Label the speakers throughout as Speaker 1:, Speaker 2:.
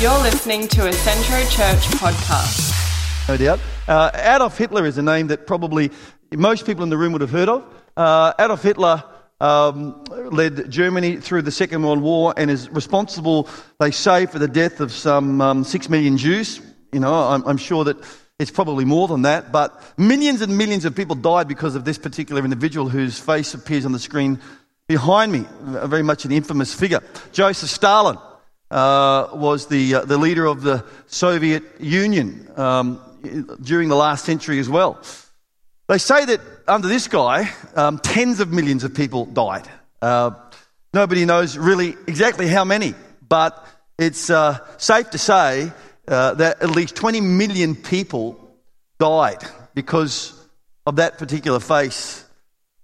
Speaker 1: You're listening to a Centro Church podcast.
Speaker 2: no doubt. Uh, Adolf Hitler is a name that probably most people in the room would have heard of. Uh, Adolf Hitler um, led Germany through the Second World War and is responsible, they say, for the death of some um, six million Jews. You know, I'm, I'm sure that it's probably more than that, but millions and millions of people died because of this particular individual whose face appears on the screen behind me, very much an infamous figure. Joseph Stalin uh, was the, uh, the leader of the Soviet Union um, during the last century as well. They say that under this guy, um, tens of millions of people died. Uh, nobody knows really exactly how many, but it's uh, safe to say uh, that at least 20 million people died because of that particular face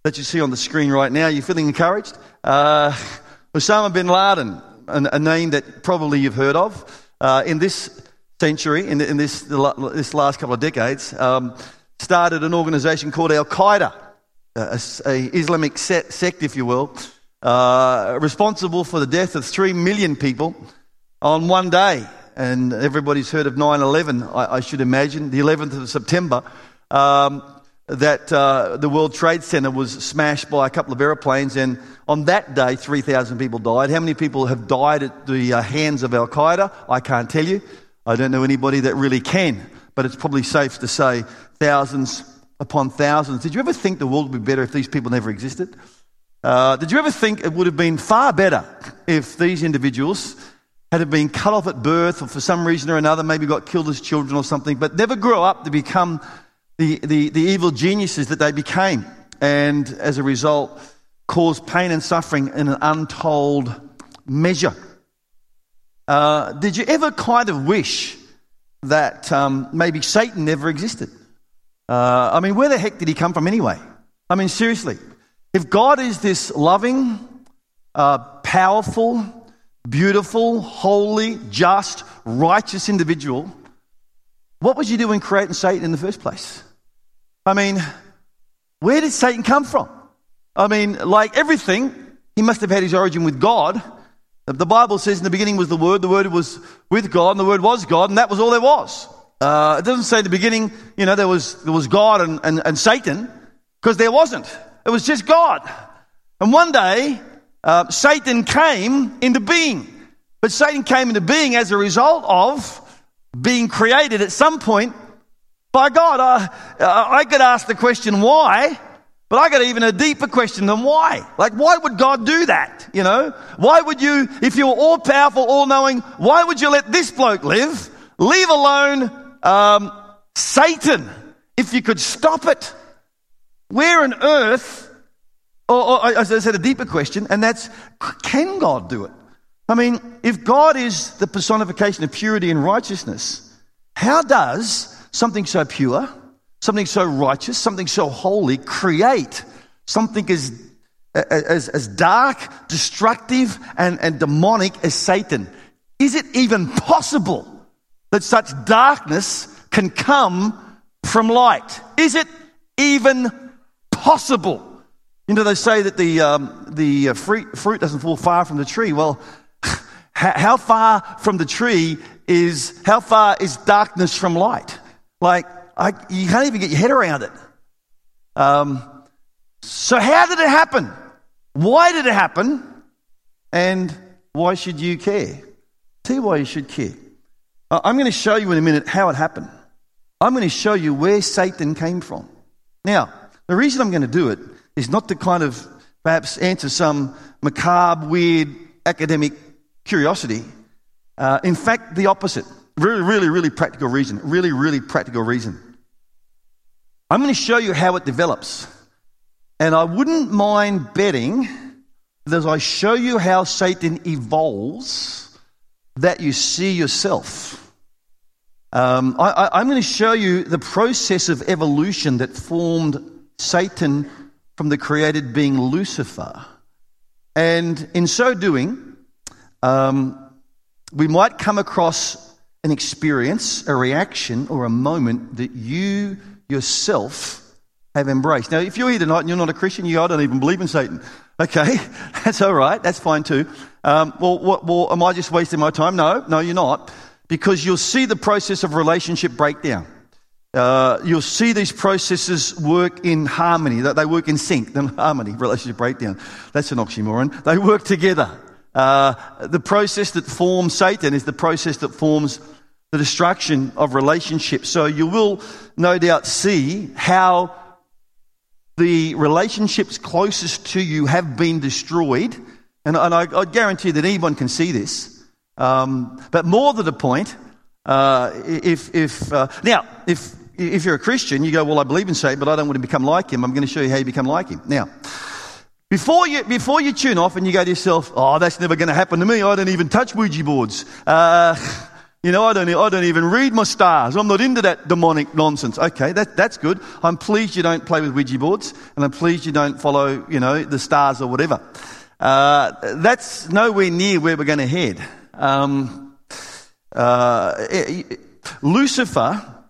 Speaker 2: that you see on the screen right now. You're feeling encouraged? Osama bin Laden, a, a, name that probably you've heard of, uh, in this century, in, in this, this last couple of decades, um, started an organization called Al Qaeda, a, a, Islamic sect, if you will, uh, responsible for the death of three million people on one day. And everybody's heard of 9 11, I, I, should imagine, the 11th of September, um, that uh, the World Trade Center was smashed by a couple of aeroplanes, and on that day, 3,000 people died. How many people have died at the uh, hands of Al Qaeda? I can't tell you. I don't know anybody that really can, but it's probably safe to say thousands upon thousands. Did you ever think the world would be better if these people never existed? Uh, did you ever think it would have been far better if these individuals had been cut off at birth or for some reason or another, maybe got killed as children or something, but never grew up to become the, the, the evil geniuses that they became. And as a result, caused pain and suffering in an untold measure. Uh, did you ever kind of wish that um, maybe Satan never existed? Uh, I mean, where the heck did he come from anyway? I mean, seriously. If God is this loving, uh, powerful, beautiful, holy, just, righteous individual, what was you doing creating Satan in the first place? I mean, where did Satan come from? I mean, like everything, he must have had his origin with God. The Bible says in the beginning was the Word, the Word was with God, and the Word was God, and that was all there was. Uh, it doesn't say in the beginning, you know, there was, there was God and, and, and Satan, because there wasn't. It was just God. And one day, uh, Satan came into being. But Satan came into being as a result of being created at some point by God. Uh, I could ask the question why, but I got even a deeper question than why. Like, why would God do that? You know, why would you, if you were all powerful, all knowing, why would you let this bloke live? Leave alone um, Satan if you could stop it. Where on earth or, or, I said, a deeper question, and that's can God do it? I mean, if God is the personification of purity and righteousness, how does something so pure, something so righteous, something so holy create something as, as, as dark, destructive, and, and demonic as Satan? Is it even possible that such darkness can come from light? Is it even possible? You know, they say that the, um, the uh, fruit, fruit doesn't fall far from the tree. Well, how far from the tree is, how far is darkness from light? Like, I, you can't even get your head around it. Um, so, how did it happen? Why did it happen? And why should you care? See why you should care. I'm going to show you in a minute how it happened. I'm going to show you where Satan came from. Now, the reason I'm going to do it is not to kind of perhaps answer some macabre, weird academic curiosity. Uh, in fact, the opposite. Really, really, really practical reason. Really, really practical reason. I'm going to show you how it develops. And I wouldn't mind betting that as I show you how Satan evolves, that you see yourself. Um, I, am going to show you the process of evolution that formed Satan from the created being Lucifer. And in so doing, um, we might come across an experience, a reaction, or a moment that you yourself have embraced. Now, if you're here tonight and you're not a Christian, you I don't even believe in Satan. Okay, that's all right. That's fine too. Um, well, what, well, am I just wasting my time? No, no, you're not. because you'll see the process of relationship breakdown. Uh, you'll see these processes work in harmony, that they work in sync, then harmony, relationship breakdown. That's an oxymoron. They work together. Uh, the process that forms Satan is the process that forms the destruction of relationships. So you will no doubt see how the relationships closest to you have been destroyed. And, and I, I, guarantee that anyone can see this. Um, but more to the point, uh, if, if uh, now, if, if you're a Christian, you go, well, I believe in Satan, but I don't want to become like him. I'm going to show you how you become like him. Now, before you, before you tune off and you go to yourself, oh, that's never going to happen to me. I don't even touch Ouija boards. Uh, you know, I don't, I don't even read my stars. I'm not into that demonic nonsense. Okay, that, that's good. I'm pleased you don't play with Ouija boards, and I'm pleased you don't follow, you know, the stars or whatever. Uh, that's nowhere near where we're going to head. Um, uh, Lucifer,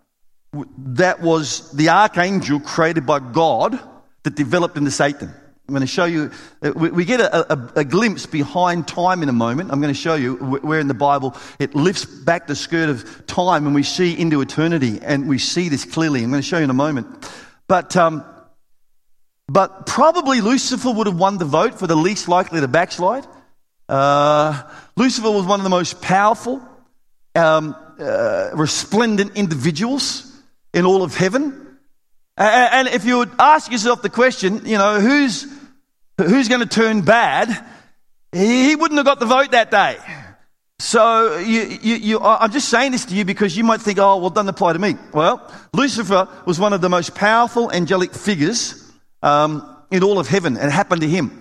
Speaker 2: that was the archangel created by God that developed into Satan. I'm going to show you, uh, we get a, a, a, glimpse behind time in a moment. I'm going to show you where in the Bible it lifts back the skirt of time and we see into eternity and we see this clearly. I'm going to show you in a moment. But, um, but probably Lucifer would have won the vote for the least likely to backslide. Uh, Lucifer was one of the most powerful, um, uh, resplendent individuals in all of heaven. And if you would ask yourself the question, you know, who's, who's going to turn bad, he wouldn't have got the vote that day. So you, you, you, I'm just saying this to you because you might think, oh, well, doesn't apply to me. Well, Lucifer was one of the most powerful angelic figures um, in all of heaven, and it happened to him.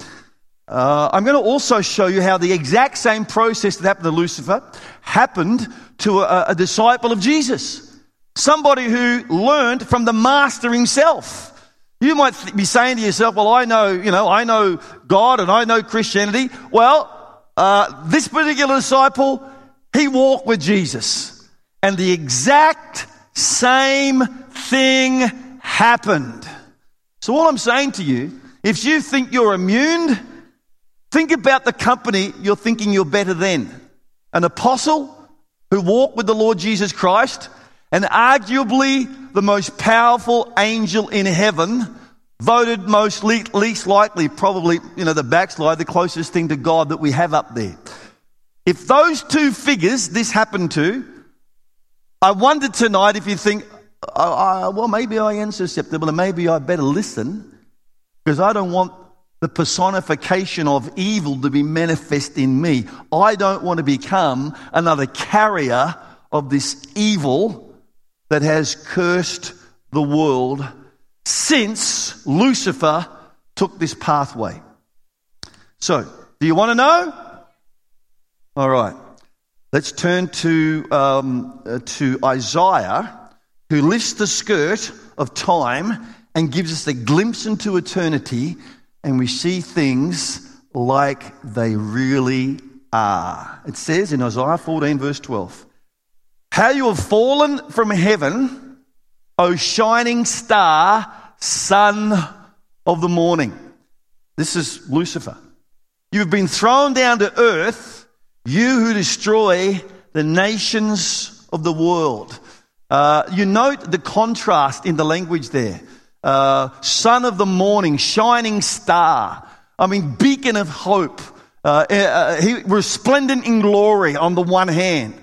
Speaker 2: Uh, I'm going to also show you how the exact same process that happened to Lucifer happened to a, a disciple of Jesus. Somebody who learned from the master himself. You might be saying to yourself, well, I know, you know, I know God and I know Christianity. Well, uh, this particular disciple, he walked with Jesus. And the exact same thing happened. So all I'm saying to you, if you think you're immune, think about the company you're thinking you're better than. An apostle who walked with the Lord Jesus Christ and arguably the most powerful angel in heaven, voted most le- least likely, probably, you know, the backslide, the closest thing to God that we have up there. If those two figures this happened to, I wonder tonight if you think, oh, well, maybe I am susceptible and maybe I better listen because I don't want the personification of evil to be manifest in me. I don't want to become another carrier of this evil that has cursed the world since Lucifer took this pathway. So, do you want to know? All right. Let's turn to, um, uh, to Isaiah, who lifts the skirt of time and gives us a glimpse into eternity, and we see things like they really are. It says in Isaiah 14, verse 12 how you have fallen from heaven, O shining star, son of the morning. This is Lucifer. You have been thrown down to earth, you who destroy the nations of the world. Uh, you note the contrast in the language there. Uh, son of the morning, shining star. I mean, beacon of hope. Uh, uh he, resplendent in glory on the one hand.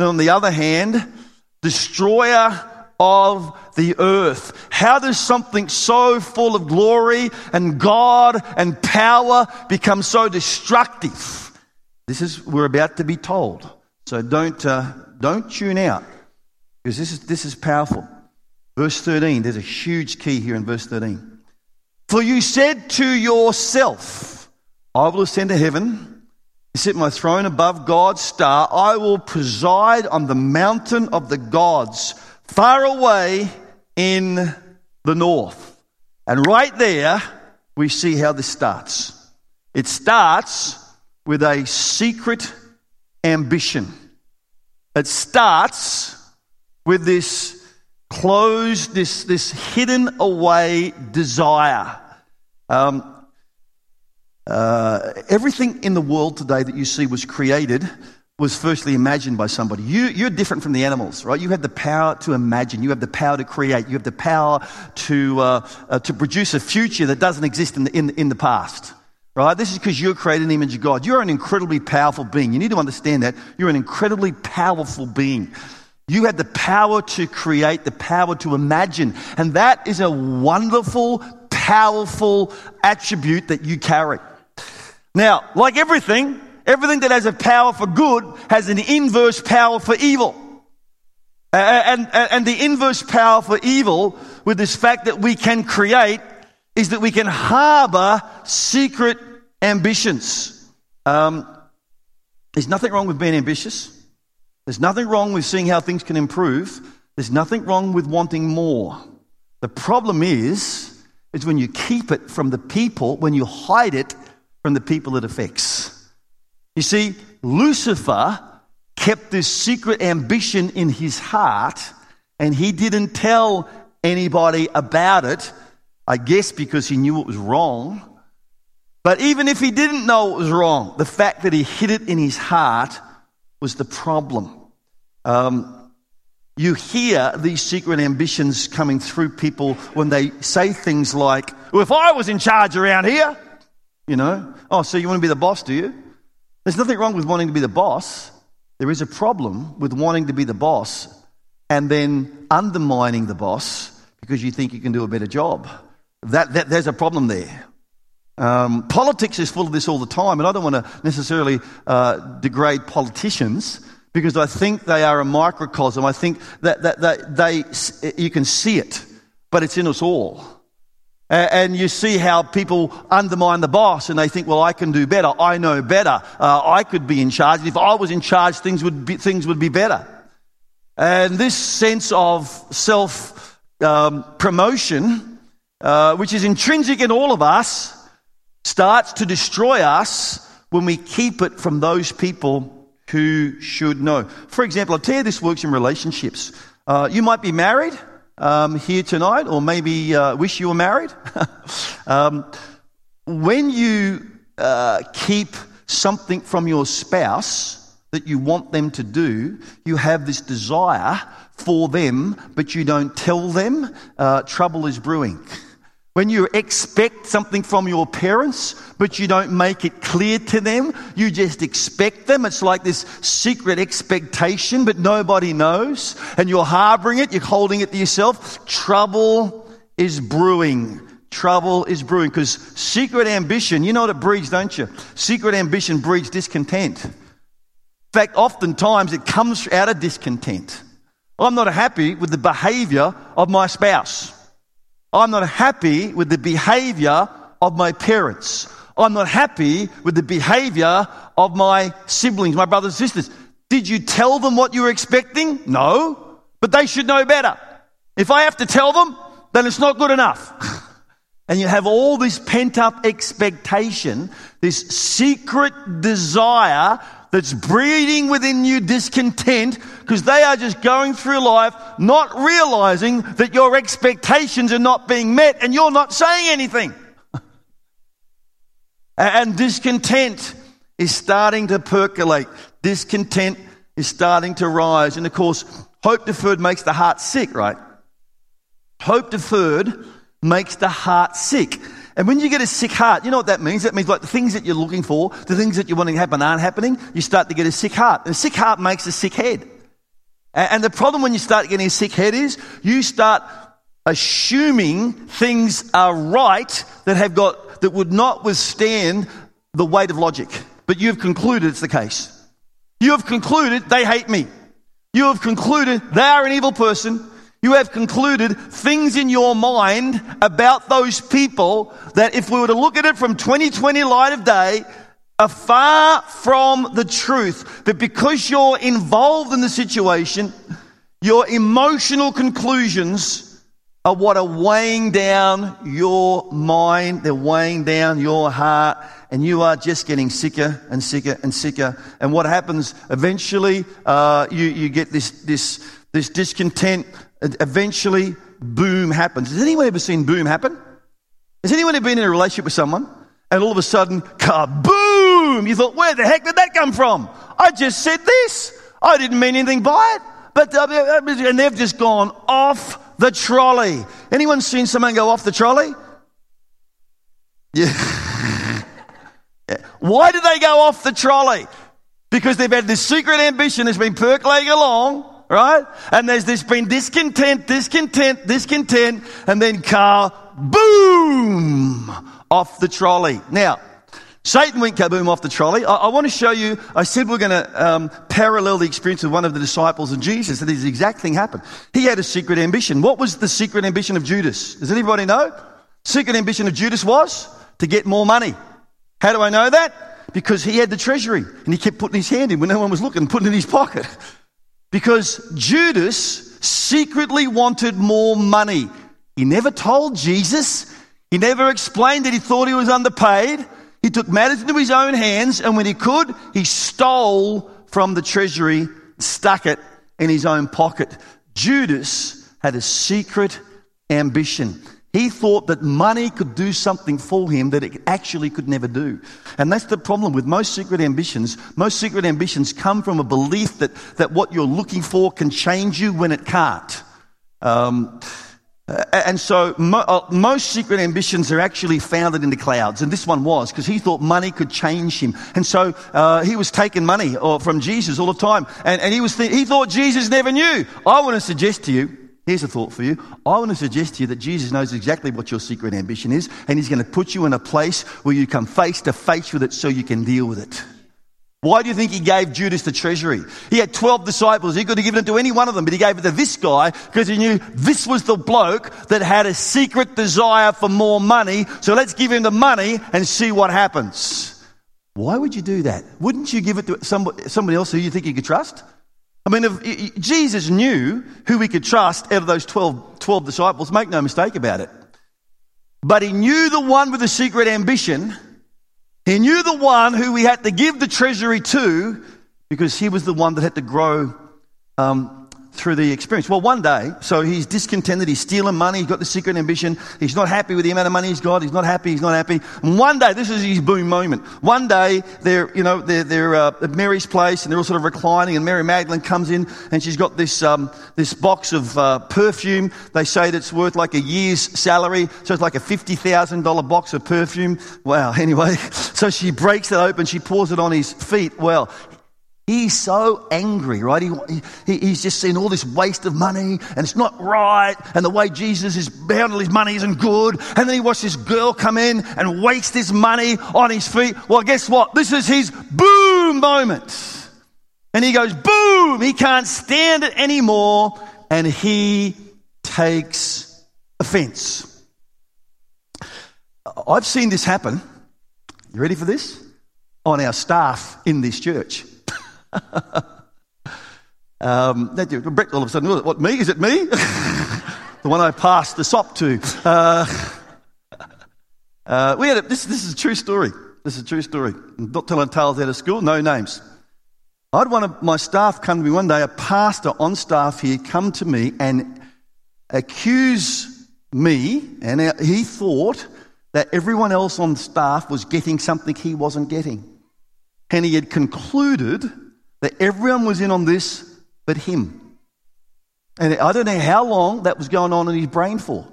Speaker 2: And on the other hand, destroyer of the earth. How does something so full of glory and God and power become so destructive? This is, we're about to be told. So don't, uh, don't tune out because this is, this is powerful. Verse 13, there's a huge key here in verse 13. For you said to yourself, I will ascend to heaven set my throne above God's star. I will preside on the mountain of the gods, far away in the north. And right there, we see how this starts. It starts with a secret ambition. It starts with this closed, this, this hidden away desire. Um, uh, everything in the world today that you see was created was firstly imagined by somebody. You, you're different from the animals, right? You have the power to imagine. You have the power to create. You have the power to, uh, uh, to produce a future that doesn't exist in the, in, in the past, right? This is because you're created in the image of God. You're an incredibly powerful being. You need to understand that. You're an incredibly powerful being. You have the power to create, the power to imagine. And that is a wonderful, powerful attribute that you carry. Now, like everything, Everything that has a power for good has an inverse power for evil. And, and, and the inverse power for evil, with this fact that we can create, is that we can harbor secret ambitions. Um, there's nothing wrong with being ambitious. There's nothing wrong with seeing how things can improve. There's nothing wrong with wanting more. The problem is, is when you keep it from the people, when you hide it from the people it affects. You see, Lucifer kept this secret ambition in his heart and he didn't tell anybody about it, I guess because he knew it was wrong. But even if he didn't know it was wrong, the fact that he hid it in his heart was the problem. Um, you hear these secret ambitions coming through people when they say things like, well, if I was in charge around here, you know, oh, so you want to be the boss, do you? There's nothing wrong with wanting to be the boss. There is a problem with wanting to be the boss and then undermining the boss because you think you can do a better job. That, that there's a problem there. Um, politics is full of this all the time, and I don't want to necessarily uh, degrade politicians because I think they are a microcosm. I think that, that, that they, you can see it, but it's in us all. And you see how people undermine the boss and they think, well, I can do better. I know better. Uh, I could be in charge. If I was in charge, things would be, things would be better. And this sense of self um, promotion, uh, which is intrinsic in all of us, starts to destroy us when we keep it from those people who should know. For example, I'll tell you this works in relationships. Uh, you might be married um, here tonight, or maybe uh, wish you were married. um, when you uh, keep something from your spouse that you want them to do, you have this desire for them, but you don't tell them, uh, trouble is brewing. When you expect something from your parents, but you don't make it clear to them, you just expect them. It's like this secret expectation, but nobody knows. And you're harboring it, you're holding it to yourself. Trouble is brewing. Trouble is brewing because secret ambition, you know what it breeds, don't you? Secret ambition breeds discontent. In fact, oftentimes it comes out of discontent. I'm not happy with the behavior of my spouse. I'm not happy with the behavior of my parents. I'm not happy with the behavior of my siblings, my brothers and sisters. Did you tell them what you were expecting? No, but they should know better. If I have to tell them, then it's not good enough. and you have all this pent up expectation, this secret desire that's breeding within you discontent because they are just going through life not realizing that your expectations are not being met and you're not saying anything. and discontent is starting to percolate. Discontent is starting to rise. And of course, hope deferred makes the heart sick, right? Hope deferred makes the heart sick. And when you get a sick heart, you know what that means? That means like the things that you're looking for, the things that you're wanting to happen aren't happening. You start to get a sick heart. And a sick heart makes a sick head. And the problem when you start getting a sick head is you start assuming things are right that have got, that would not withstand the weight of logic. But you've concluded it's the case. You have concluded they hate me. You have concluded they are an evil person. You have concluded things in your mind about those people that if we were to look at it from 2020 light of day, are far from the truth. But because you're involved in the situation, your emotional conclusions are what are weighing down your mind. They're weighing down your heart and you are just getting sicker and sicker and sicker. And what happens eventually, uh, you, you get this, this, this discontent eventually boom happens. Has anyone ever seen boom happen? Has anyone ever been in a relationship with someone and all of a sudden, kaboom! You thought, where the heck did that come from? I just said this. I didn't mean anything by it. But, uh, and they've just gone off the trolley. Anyone seen someone go off the trolley? Yeah. Why did they go off the trolley? Because they've had this secret ambition that's been percolating along, right? And there's this been discontent, discontent, discontent, and then car, boom, off the trolley. Now, Satan went kaboom off the trolley. I, I want to show you, I said we're going to um, parallel the experience of one of the disciples of Jesus, and this exact thing happened. He had a secret ambition. What was the secret ambition of Judas? Does anybody know? Secret ambition of Judas was to get more money. How do I know that? Because he had the treasury, and he kept putting his hand in when no one was looking, putting it in his pocket. Because Judas secretly wanted more money. He never told Jesus. He never explained that he thought he was underpaid. He took matters into his own hands, and when he could, he stole from the treasury, stuck it in his own pocket. Judas had a secret ambition. He thought that money could do something for him that it actually could never do. And that's the problem with most secret ambitions. Most secret ambitions come from a belief that, that what you're looking for can change you when it can't. Um, and so mo- uh, most secret ambitions are actually founded in the clouds. And this one was because he thought money could change him. And so uh, he was taking money or, uh, from Jesus all the time. And, and he, was th- he thought Jesus never knew. I want to suggest to you, here's a thought for you. I want to suggest to you that Jesus knows exactly what your secret ambition is. And he's going to put you in a place where you come face to face with it so you can deal with it. Why do you think he gave Judas the treasury? He had 12 disciples. He could have given it to any one of them, but he gave it to this guy because he knew this was the bloke that had a secret desire for more money. So let's give him the money and see what happens. Why would you do that? Wouldn't you give it to somebody, else who you think you could trust? I mean, if Jesus knew who we could trust out of those 12, 12 disciples, make no mistake about it. But he knew the one with the secret ambition he knew the one who he had to give the treasury to because he was the one that had to grow um, through the experience. Well, one day, so he's discontented, he's stealing money, he's got the secret ambition, he's not happy with the amount of money he's got, he's not happy, he's not happy. And one day, this is his boom moment. One day, they're, you know, they're, they're uh, at Mary's place and they're all sort of reclining and Mary Magdalene comes in and she's got this, um, this box of uh, perfume. They say that it's worth like a year's salary, so it's like a $50,000 box of perfume. Wow, anyway. So she breaks it open, she pours it on his feet. Well, He's so angry, right? He, he, he's just seen all this waste of money and it's not right. And the way Jesus is handling his money isn't good. And then he watched this girl come in and waste his money on his feet. Well, guess what? This is his boom moment. And he goes, boom! He can't stand it anymore. And he takes offense. I've seen this happen. You ready for this? On our staff in this church. um, Brett all of a sudden, what, me? Is it me? the one I passed the sop to. Uh, uh, we had a, this, this is a true story. This is a true story. I'm not telling tales out of school, no names. I had one of my staff come to me one day, a pastor on staff here come to me and accuse me, and he thought that everyone else on staff was getting something he wasn't getting. And he had concluded that everyone was in on this but him. And I don't know how long that was going on in his brain for.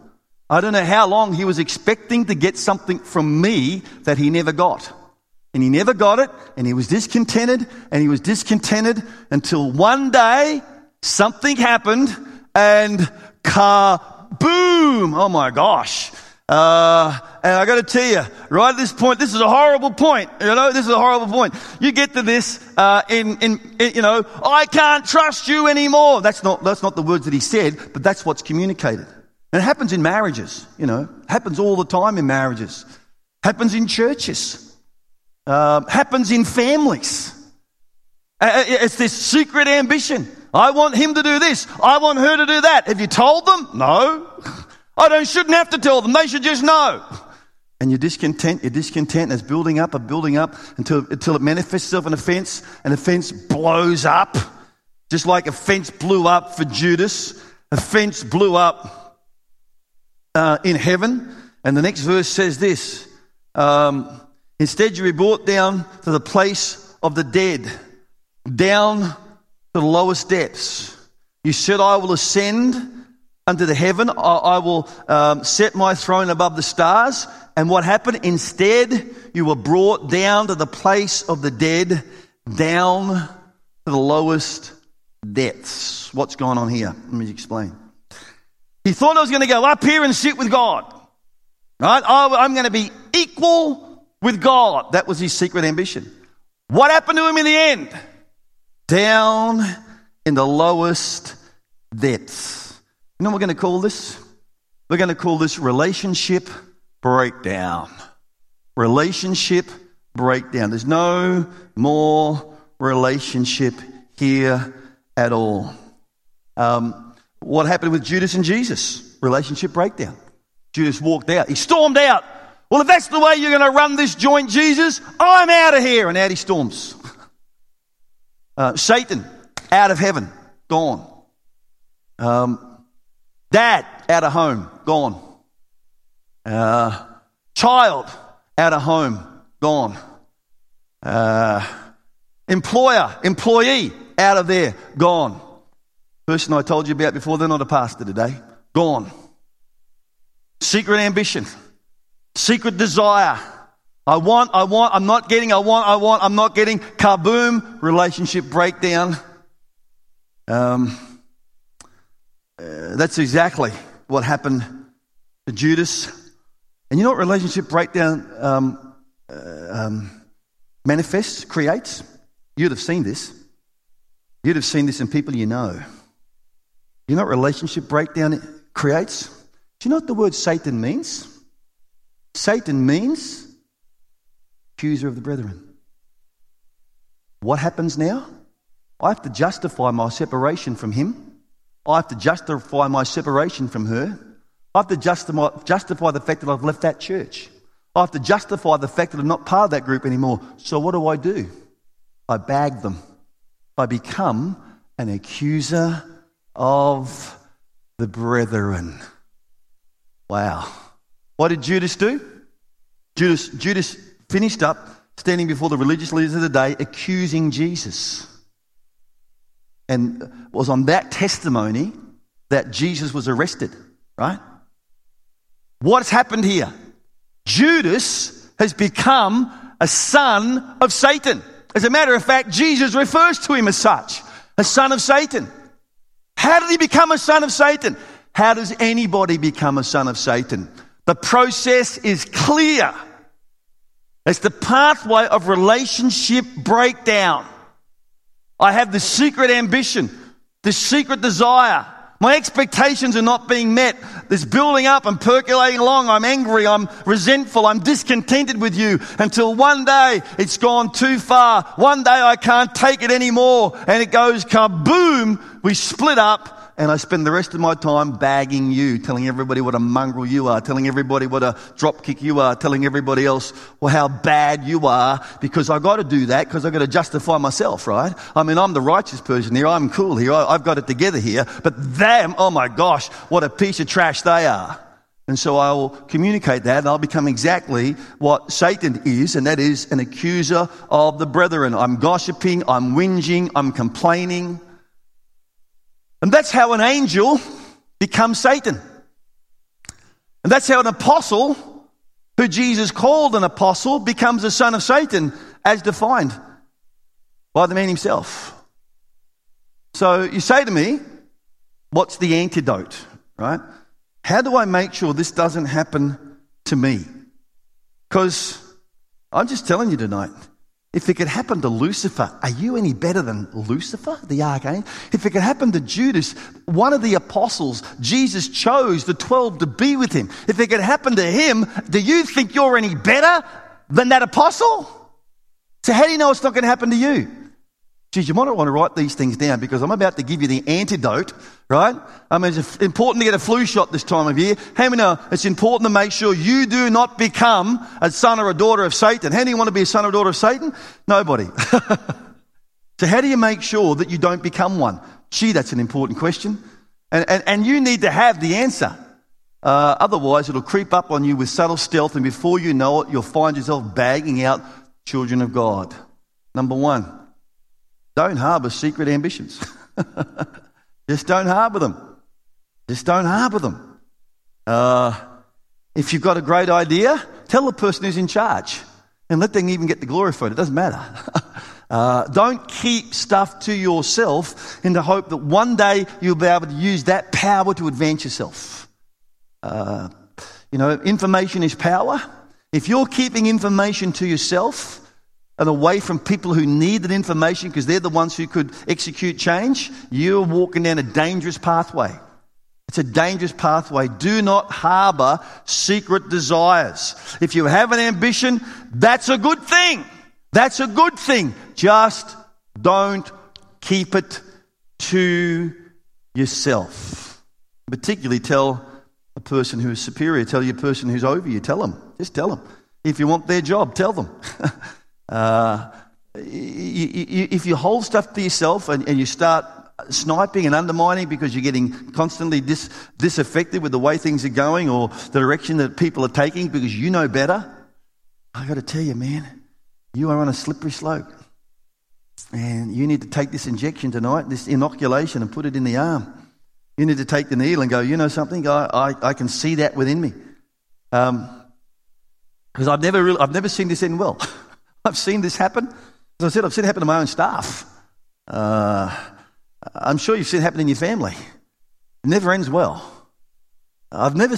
Speaker 2: I don't know how long he was expecting to get something from me that he never got. And he never got it, and he was discontented, and he was discontented until one day something happened, and car boom! Oh my gosh. Uh, and I got to tell you, right at this point, this is a horrible point. You know, this is a horrible point. You get to this, uh, in, in, in, you know, I can't trust you anymore. That's not, that's not the words that he said, but that's what's communicated. And it happens in marriages, you know, happens all the time in marriages, happens in churches, uh, happens in families. Uh, uh, it's this secret ambition. I want him to do this. I want her to do that. Have you told them? No. I don't, shouldn't have to tell them. They should just know. And you're discontent, you're discontent, it's building up and building up until, until it manifests itself in a fence, and the fence blows up. Just like a fence blew up for Judas, a fence blew up uh, in heaven. And the next verse says this um, Instead, you be brought down to the place of the dead. down to the lowest depths. You said, I will ascend unto the heaven. I, I will um, set my throne above the stars. And what happened? Instead, you were brought down to the place of the dead, down to the lowest depths. What's going on here? Let me explain. He thought I was going to go up here and sit with God. Right? I'm going to be equal with God. That was his secret ambition. What happened to him in the end? Down in the lowest depths. You know what we're going to call this? We're going to call this relationship breakdown. Relationship breakdown. There's no more relationship here at all. Um, what happened with Judas and Jesus? Relationship breakdown. Judas walked out. He stormed out. Well, if that's the way you're going to run this joint, Jesus, I'm out of here. And out he storms. Uh, Satan, out of heaven, gone. Um, dad, out of home, gone. Uh, child, out of home, gone. Uh, employer, employee, out of there, gone. Person I told you about before, they're not a pastor today, gone. Secret ambition, secret desire. I want, I want, I'm not getting, I want, I want, I'm not getting. Kaboom, relationship breakdown. Um, uh, that's exactly what happened to Judas. And you know what relationship breakdown um, uh, um, manifests, creates? You'd have seen this. You'd have seen this in people you know. You know what relationship breakdown creates? Do you know what the word Satan means? Satan means accuser of the brethren. What happens now? I have to justify my separation from him. I have to justify my separation from her. I have to justify, justify the fact that I've left that church. I have to justify the fact that I'm not part of that group anymore. So what do I do? I bag them. I become an accuser of the brethren. Wow. What did Judas do? Judas, Judas finished up standing before the religious leaders of the day accusing Jesus. And was on that testimony that Jesus was arrested, right? What's happened here? Judas has become a son of Satan. As a matter of fact, Jesus refers to him as such, a son of Satan. How did he become a son of Satan? How does anybody become a son of Satan? The process is clear. It's the pathway of relationship breakdown. I have the secret ambition, the secret desire. My expectations are not being met. There's building up and percolating along. I'm angry. I'm resentful. I'm discontented with you until one day it's gone too far. One day I can't take it anymore and it goes kaboom. We split up and I spend the rest of my time bagging you, telling everybody what a mongrel you are, telling everybody what a dropkick you are, telling everybody else well, how bad you are, because I've got to do that because I've got to justify myself, right? I mean, I'm the righteous person here. I'm cool here. I've got it together here. But them, oh my gosh, what a piece of trash they are. And so I will communicate that and I'll become exactly what Satan is, and that is an accuser of the brethren. I'm gossiping, I'm whinging, I'm complaining. And that's how an angel becomes Satan. And that's how an apostle, who Jesus called an apostle, becomes a son of Satan, as defined by the man himself. So you say to me, what's the antidote, right? How do I make sure this doesn't happen to me? Because I'm just telling you tonight, if it could happen to Lucifer, are you any better than Lucifer, the archangel? If it could happen to Judas, one of the apostles, Jesus chose the 12 to be with him. If it could happen to him, do you think you're any better than that apostle? So, how do you know it's not going to happen to you? Geez, you might not want to write these things down because I'm about to give you the antidote, right? I mean, it's important to get a flu shot this time of year. How many know it's important to make sure you do not become a son or a daughter of Satan? How do you want to be a son or daughter of Satan? Nobody. so how do you make sure that you don't become one? Gee, that's an important question. And, and, and you need to have the answer. Uh, otherwise, it'll creep up on you with subtle stealth, and before you know it, you'll find yourself bagging out children of God. Number one, don't harbour secret ambitions. Just don't harbour them. Just don't harbour them. Uh, if you've got a great idea, tell the person who's in charge and let them even get the glory for it. It doesn't matter. uh, don't keep stuff to yourself in the hope that one day you'll be able to use that power to advance yourself. Uh, you know, information is power. If you're keeping information to yourself and away from people who need that information because they're the ones who could execute change, you're walking down a dangerous pathway. It's a dangerous pathway. Do not harbor secret desires. If you have an ambition, that's a good thing. That's a good thing. Just don't keep it to yourself. Particularly tell a person who is superior, tell your person who's over you, tell them. Just tell them. If you want their job, tell them. uh, if you hold stuff to yourself and, and you start sniping and undermining because you're getting constantly dis- disaffected with the way things are going or the direction that people are taking because you know better, I got to tell you, man, you are on a slippery slope. And you need to take this injection tonight, this inoculation, and put it in the arm. You need to take the needle and go, you know something, I, I, I can see that within me. Because um, I've never really, I've never seen this end well. I've seen this happen. As I said, I've seen it happen to my own staff. Uh, I'm sure you've seen it happen in your family. It never ends well. I've never,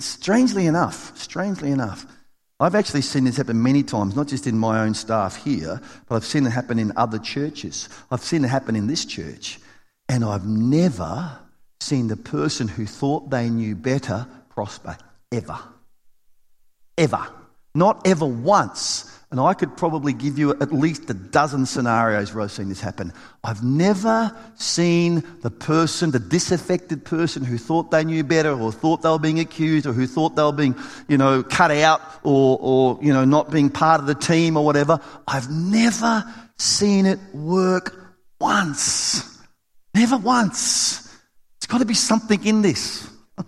Speaker 2: strangely enough, strangely enough, I've actually seen this happen many times, not just in my own staff here, but I've seen it happen in other churches. I've seen it happen in this church. And I've never seen the person who thought they knew better prosper. Ever. Ever. Not ever once and I could probably give you at least a dozen scenarios where I've seen this happen. I've never seen the person, the disaffected person who thought they knew better or thought they were being accused or who thought they were being, you know, cut out or, or, you know, not being part of the team or whatever. I've never seen it work once. Never once. It's got to be something in this.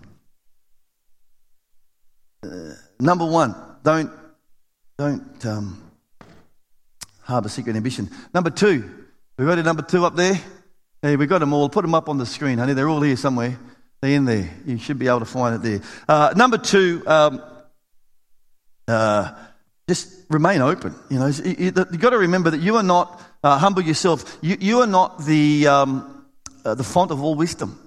Speaker 2: uh, number one, don't don't um, harbour secret ambition. Number two, we've got a number two up there. Hey, we've got them all. Put them up on the screen, honey. They're all here somewhere. They're in there. You should be able to find it there. Uh, number two, um, uh, just remain open. You know, you, have got to remember that you are not uh, humble yourself. You, you are not the um, uh, the font of all wisdom.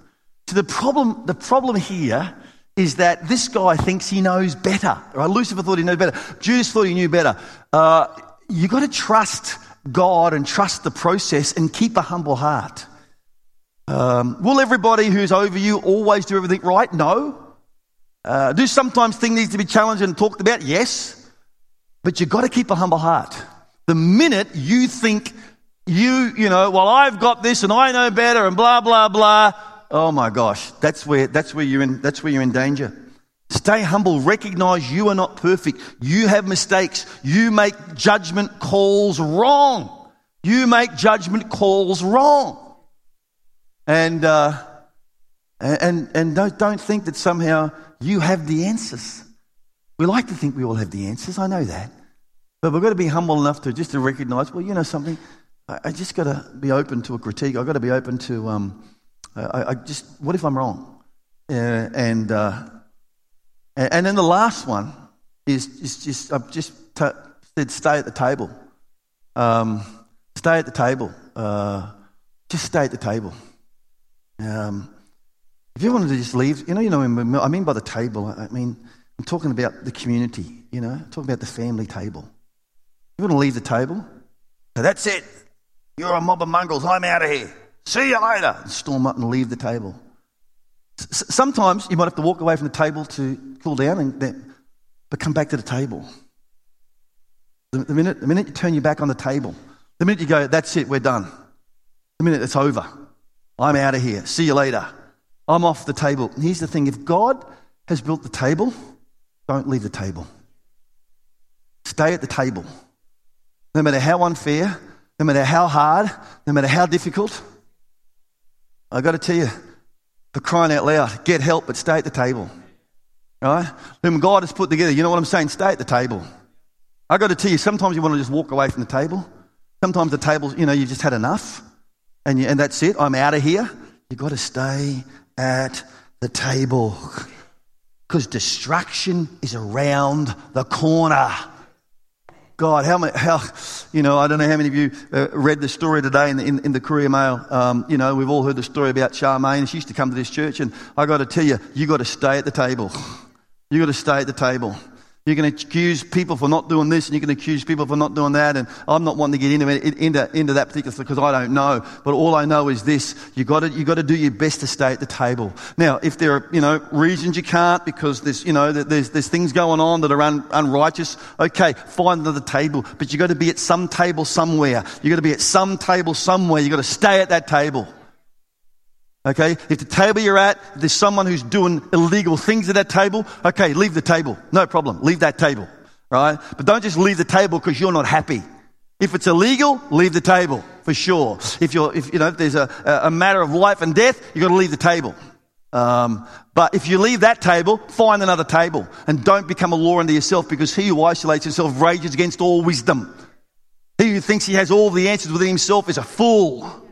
Speaker 2: So the problem, the problem here is that this guy thinks he knows better. Right? Lucifer thought he knew better. Judas thought he knew better. Uh, you've got to trust God and trust the process and keep a humble heart. Um, will everybody who's over you always do everything right? No. Uh, do sometimes things need to be challenged and talked about? Yes. But you've got to keep a humble heart. The minute you think you, you know, well, I've got this and I know better and blah, blah, blah, Oh my gosh, that's where, that's where, you're, in, that's where you're in danger. Stay humble. Recognize you are not perfect. You have mistakes. You make judgment calls wrong. You make judgment calls wrong. And, uh, and, and don't, don't think that somehow you have the answers. We like to think we all have the answers. I know that. But we've got to be humble enough to just to recognize, well, you know something, I, I just got to be open to a critique. I've got to be open to, um, I, I just, what if I'm wrong? Uh, and, uh, and then the last one is, is just, I've just t- said stay at the table. Um, stay at the table. Uh, just stay at the table. Um, if you wanted to just leave, you know, you know, I mean by the table, I mean, I'm talking about the community, you know, I'm talking about the family table. You want to leave the table? So that's it. You're a mob of mongrels. I'm out of here. See you later. And storm up and leave the table. S- sometimes you might have to walk away from the table to cool down, and then, but come back to the table. The, the, minute, the minute you turn your back on the table, the minute you go, that's it, we're done. The minute it's over, I'm out of here. See you later. I'm off the table. And here's the thing if God has built the table, don't leave the table. Stay at the table. No matter how unfair, no matter how hard, no matter how difficult, I've got to tell you, for crying out loud, get help, but stay at the table. Right? Whom God has put together. You know what I'm saying? Stay at the table. I've got to tell you, sometimes you want to just walk away from the table. Sometimes the tables, you know, you've just had enough and, you, and that's it. I'm out of here. You've got to stay at the table because distraction is around the corner. God, how many, how, you know, I don't know how many of you uh, read the story today in the, in, in the Courier Mail. Um, you know, we've all heard the story about Charmaine. She used to come to this church, and I got to tell you, you got to stay at the table. You got to stay at the table. You can accuse people for not doing this, and you can accuse people for not doing that. And I'm not wanting to get into, into, into that particular because I don't know. But all I know is this: you got to you got to do your best to stay at the table. Now, if there are you know reasons you can't because there's you know there's there's things going on that are un, unrighteous, okay, find another table. But you got to be at some table somewhere. You got to be at some table somewhere. You got to stay at that table. Okay? If the table you're at, there's someone who's doing illegal things at that table, okay, leave the table. No problem. Leave that table. Right? But don't just leave the table because you're not happy. If it's illegal, leave the table for sure. If you're, if you know, if there's a, a matter of life and death, you've got to leave the table. Um, but if you leave that table, find another table and don't become a law unto yourself because he who isolates himself rages against all wisdom. He who thinks he has all the answers within himself is a fool.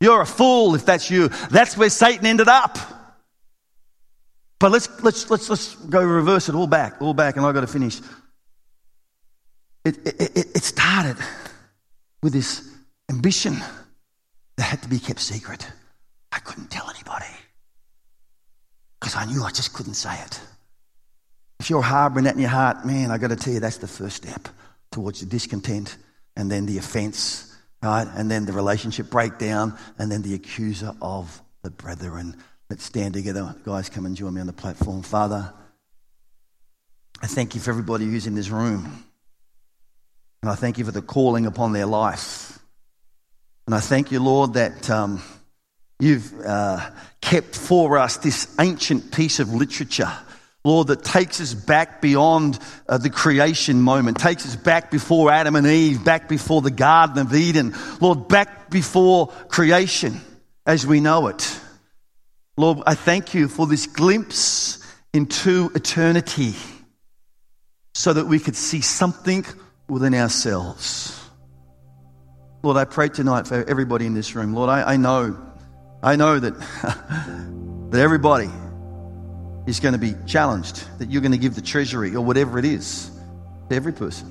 Speaker 2: You're a fool if that's you. That's where Satan ended up. But let's, let's, let's, let's go reverse it all back, all back, and I've got to finish. It, it, it started with this ambition that had to be kept secret. I couldn't tell anybody because I knew I just couldn't say it. If you're harboring that in your heart, man, I've got to tell you, that's the first step towards the discontent and then the offense right? And then the relationship breakdown, and then the accuser of the brethren. Let's stand together. Guys, come and join me on the platform. Father, I thank you for everybody who's in this room. And I thank you for the calling upon their life. And I thank you, Lord, that um, you've uh, kept for us this ancient piece of literature Lord, that takes us back beyond uh, the creation moment, takes us back before Adam and Eve, back before the Garden of Eden. Lord, back before creation as we know it. Lord, I thank you for this glimpse into eternity so that we could see something within ourselves. Lord, I pray tonight for everybody in this room. Lord, I, I know, I know that, that everybody is going to be challenged, that you're going to give the treasury or whatever it is to every person.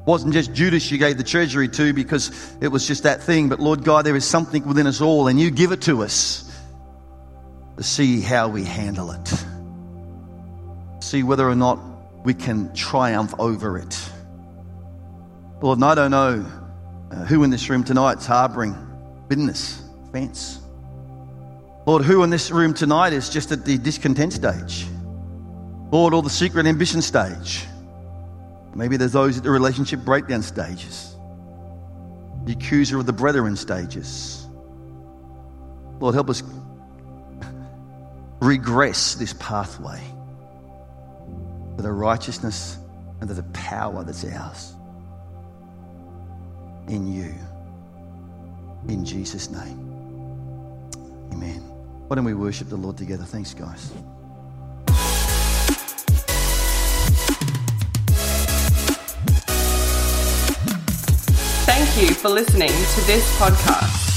Speaker 2: It wasn't just Judas you gave the treasury to because it was just that thing, but Lord God, there is something within us all, and you give it to us to see how we handle it, see whether or not we can triumph over it. Lord, and I don't know uh, who in this room tonight is harboring bitterness, offense Lord, who in this room tonight is just at the discontent stage? Lord, or the secret ambition stage? Maybe there's those at the relationship breakdown stages, the accuser of the brethren stages. Lord, help us regress this pathway to the righteousness and to the power that's ours in you. In Jesus' name. Amen. Why don't we worship the Lord together? Thanks, guys.
Speaker 1: Thank you for listening to this podcast.